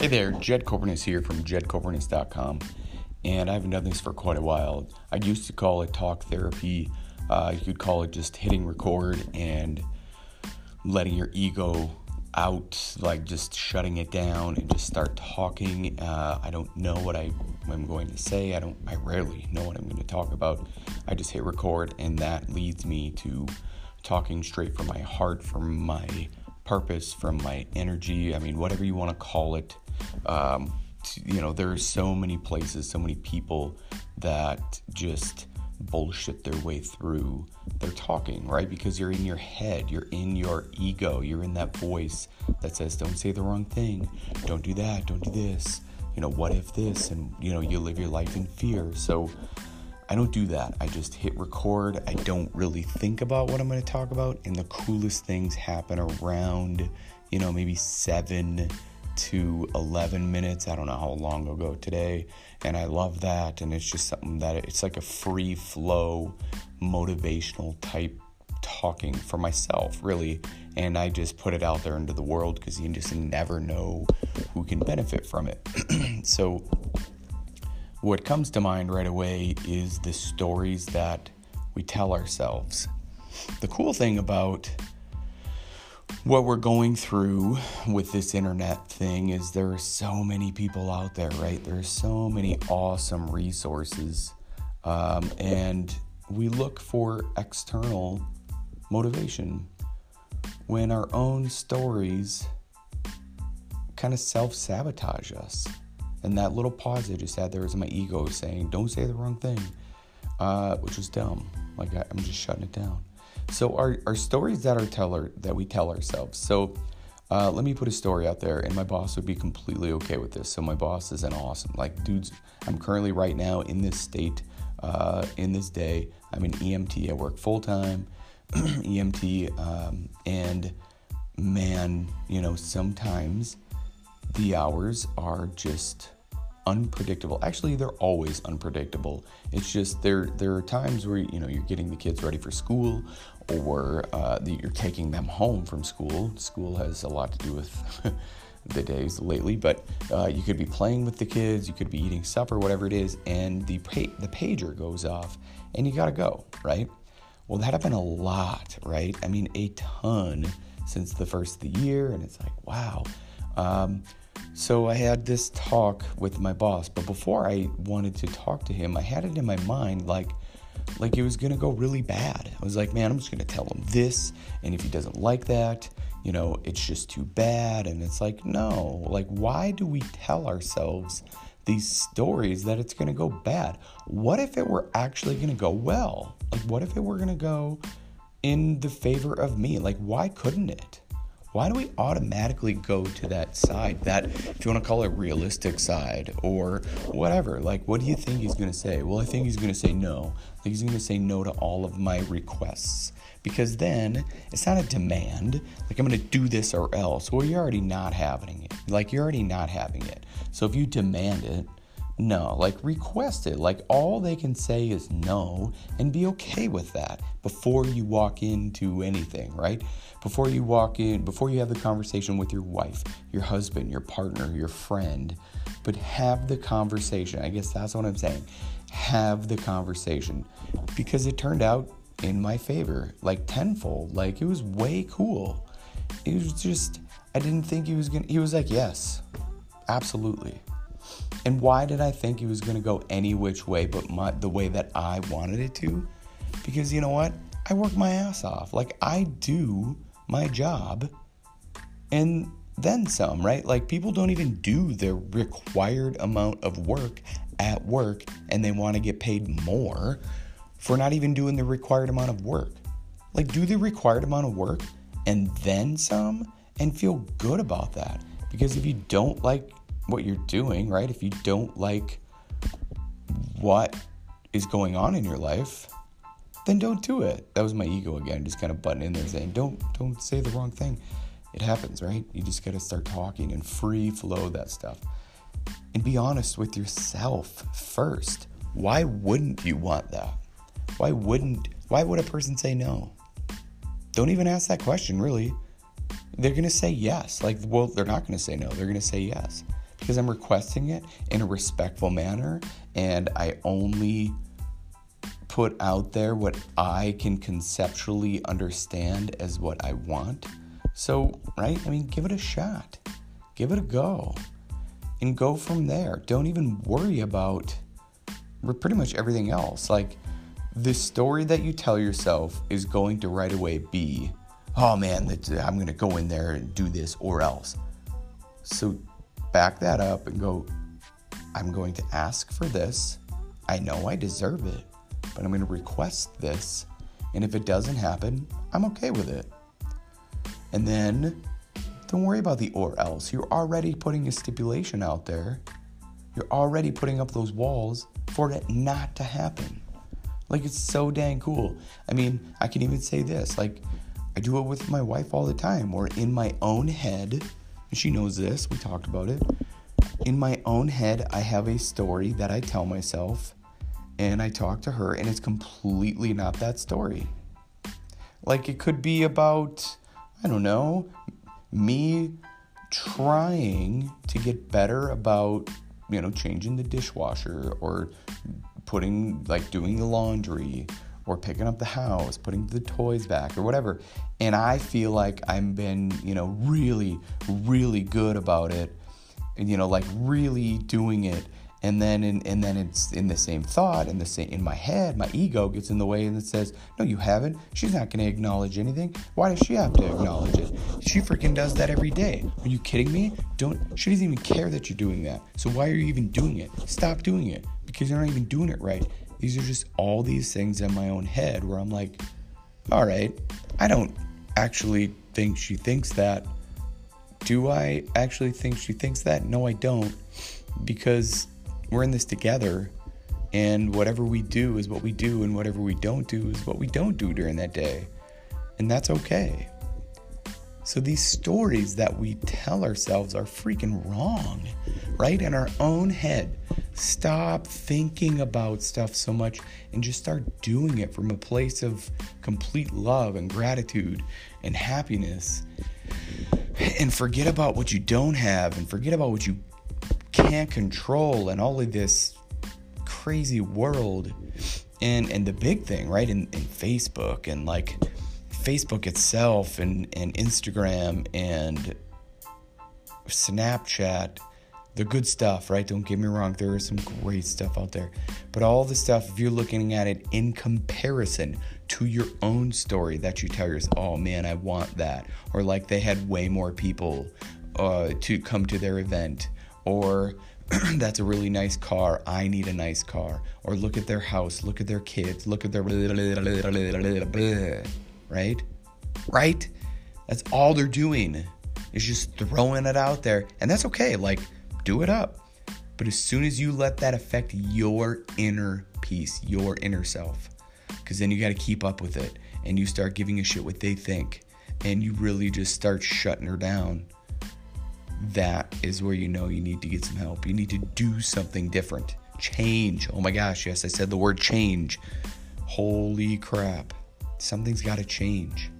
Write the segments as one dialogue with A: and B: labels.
A: Hey there, Jed Copernicus here from jedcopernicus.com, and I haven't done this for quite a while. I used to call it talk therapy. Uh, you could call it just hitting record and letting your ego out, like just shutting it down and just start talking. Uh, I don't know what I am going to say. I don't. I rarely know what I'm going to talk about. I just hit record, and that leads me to talking straight from my heart, from my purpose, from my energy. I mean, whatever you want to call it. Um, you know, there are so many places, so many people that just bullshit their way through their talking, right? Because you're in your head, you're in your ego, you're in that voice that says, don't say the wrong thing, don't do that, don't do this, you know, what if this? And, you know, you live your life in fear. So I don't do that. I just hit record. I don't really think about what I'm going to talk about. And the coolest things happen around, you know, maybe seven to 11 minutes. I don't know how long I'll go today. And I love that. And it's just something that it's like a free flow, motivational type talking for myself, really. And I just put it out there into the world because you just never know who can benefit from it. so, what comes to mind right away is the stories that we tell ourselves. The cool thing about what we're going through with this internet thing is there are so many people out there, right? There are so many awesome resources. Um, and we look for external motivation when our own stories kind of self sabotage us. And that little pause I just had there was my ego saying, don't say the wrong thing, uh, which was dumb. Like I, I'm just shutting it down. So our, our stories that are teller that we tell ourselves. So uh, let me put a story out there, and my boss would be completely okay with this. So my boss is an awesome, like, dudes. I'm currently right now in this state, uh, in this day. I'm an EMT. I work full time, EMT, um, and man, you know, sometimes the hours are just unpredictable. Actually, they're always unpredictable. It's just there there are times where you know you're getting the kids ready for school, or uh, you're taking them home from school. School has a lot to do with the days lately, but uh, you could be playing with the kids, you could be eating supper, whatever it is, and the pa- the pager goes off, and you gotta go, right? Well, that happened a lot, right? I mean, a ton since the first of the year, and it's like, wow. Um, so I had this talk with my boss, but before I wanted to talk to him, I had it in my mind like like it was gonna go really bad. I was like, man, I'm just gonna tell him this, and if he doesn't like that, you know, it's just too bad. And it's like, no, like, why do we tell ourselves these stories that it's gonna go bad? What if it were actually gonna go well? Like, what if it were gonna go in the favor of me? Like, why couldn't it? Why do we automatically go to that side that if you want to call it realistic side or whatever like what do you think he's going to say? Well i think he's going to say no. Think he's going to say no to all of my requests. Because then it's not a demand like i'm going to do this or else. Well you're already not having it. Like you're already not having it. So if you demand it no, like request it. Like all they can say is no and be okay with that before you walk into anything, right? Before you walk in, before you have the conversation with your wife, your husband, your partner, your friend, but have the conversation. I guess that's what I'm saying. Have the conversation because it turned out in my favor, like tenfold. Like it was way cool. It was just, I didn't think he was gonna, he was like, yes, absolutely. And why did I think he was going to go any which way but my, the way that I wanted it to? Because you know what? I work my ass off. Like I do my job and then some, right? Like people don't even do the required amount of work at work and they want to get paid more for not even doing the required amount of work. Like do the required amount of work and then some and feel good about that. Because if you don't like what you're doing, right? If you don't like what is going on in your life, then don't do it. That was my ego again, just kind of butting in there saying, don't don't say the wrong thing. It happens, right? You just got to start talking and free flow that stuff. And be honest with yourself first. Why wouldn't you want that? Why wouldn't why would a person say no? Don't even ask that question, really. They're to say yes. Like, well, they're not to say no. They're to say yes because I'm requesting it in a respectful manner and I only put out there what I can conceptually understand as what I want. So, right? I mean, give it a shot. Give it a go. And go from there. Don't even worry about pretty much everything else. Like, the story that you tell yourself is going to right away be, oh man, I'm going to go in there and do this or else. So back that up and go, I'm going to ask for this. I know I deserve it, but I'm going to request this. And if it doesn't happen, I'm okay with it. And then don't worry about the or else. You're already putting a stipulation out there. You're already putting up those walls for it not to happen. Like it's so dang cool. I mean, I can even say this like, I do it with my wife all the time. We're in my own head, and she knows this, we talked about it. In my own head, I have a story that I tell myself, and I talk to her, and it's completely not that story. Like, it could be about, I don't know, me trying to get better about, you know, changing the dishwasher or putting like doing the laundry or picking up the house, putting the toys back or whatever. And I feel like I've been, you know, really, really good about it. And, you know, like really doing it. And then in, and then it's in the same thought, in the same in my head, my ego gets in the way and it says, No, you haven't. She's not gonna acknowledge anything. Why does she have to acknowledge it? She freaking does that every day. Are you kidding me? Don't she doesn't even care that you're doing that. So why are you even doing it? Stop doing it because you're not even doing it right. These are just all these things in my own head where I'm like, all right, I don't actually think she thinks that. Do I actually think she thinks that? No, I don't. Because we're in this together, and whatever we do is what we do, and whatever we don't do is what we don't do during that day. And that's okay. So these stories that we tell ourselves are freaking wrong, right? In our own head. Stop thinking about stuff so much and just start doing it from a place of complete love and gratitude and happiness. And forget about what you don't have and forget about what you can't control and all of this crazy world. And and the big thing, right, in, in Facebook and like Facebook itself and, and Instagram and Snapchat, the good stuff, right? Don't get me wrong, there is some great stuff out there. But all the stuff, if you're looking at it in comparison to your own story that you tell yourself, oh man, I want that. Or like they had way more people uh, to come to their event. Or that's a really nice car. I need a nice car. Or look at their house, look at their kids, look at their right? Right? That's all they're doing is just throwing it out there. And that's okay. Like, do it up. But as soon as you let that affect your inner peace, your inner self, because then you got to keep up with it and you start giving a shit what they think and you really just start shutting her down, that is where you know you need to get some help. You need to do something different. Change. Oh my gosh, yes, I said the word change. Holy crap. Something's got to change.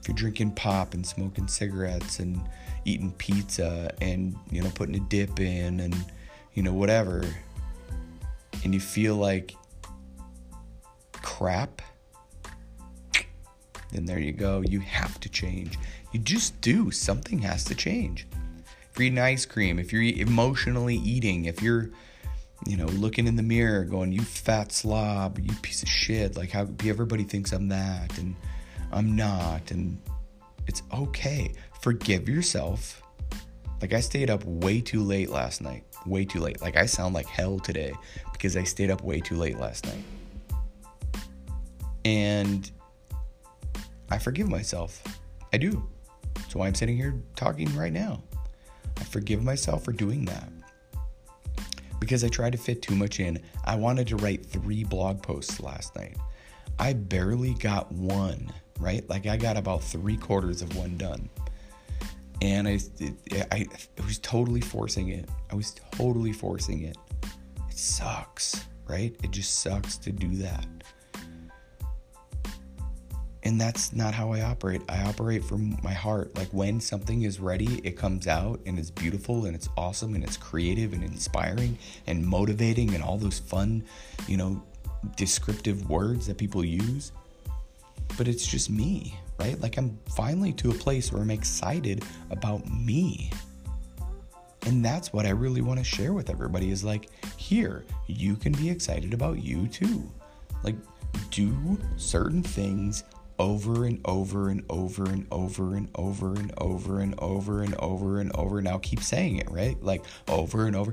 A: If you're drinking pop and smoking cigarettes and eating pizza and, you know, putting a dip in and, you know, whatever, and you feel like crap, then there you go. You have to change. You just do. Something has to change. If you're eating ice cream, if you're emotionally eating, if you're you know, looking in the mirror, going, "You fat slob, you piece of shit." Like how everybody thinks I'm that, and I'm not, and it's okay. Forgive yourself. Like I stayed up way too late last night. Way too late. Like I sound like hell today because I stayed up way too late last night. And I forgive myself. I do. That's why I'm sitting here talking right now. I forgive myself for doing that because I tried to fit too much in. I wanted to write three blog posts last night. I barely got one, right? Like I got about three quarters of one done. And I, it, I, I was totally forcing it. I was totally forcing it. It sucks, right? It just sucks to do that. And that's not how I operate. I operate from my heart. Like when something is ready, it comes out and it's beautiful and it's awesome and it's creative and inspiring and motivating and all those fun, you know, descriptive words that people use. But it's just me, right? Like I'm finally to a place where I'm excited about me. And that's what I really want to share with everybody is like, here, you can be excited about you too. Like, do certain things over and over and over and over and over and over and over and over and over. I'll keep saying it, right? Like over and over.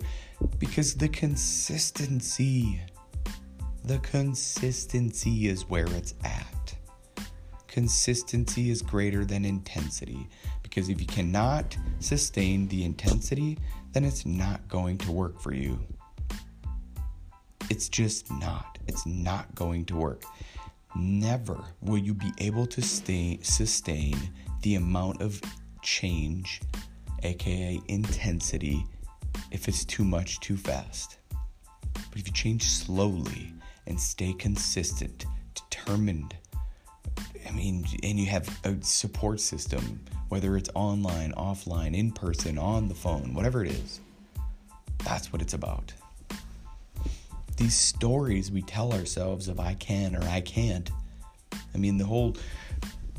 A: Because the consistency, the consistency is where it's at. Consistency is greater than intensity. Because if you cannot sustain the intensity, then it's not going to work for you. It's just not. It's not going to work. Never will you be able to stay, sustain the amount of change, aka intensity, if it's too much too fast. But if you change slowly and stay consistent, determined, I mean, and you have a support system, whether it's online, offline, in person, on the phone, whatever it is, that's what it's about these stories we tell ourselves of I can or I can't. I mean the whole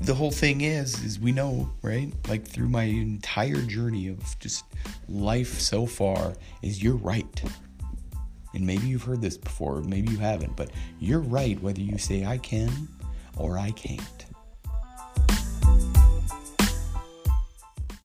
A: the whole thing is is we know, right? Like through my entire journey of just life so far is you're right. And maybe you've heard this before, maybe you haven't, but you're right whether you say I can or I can't.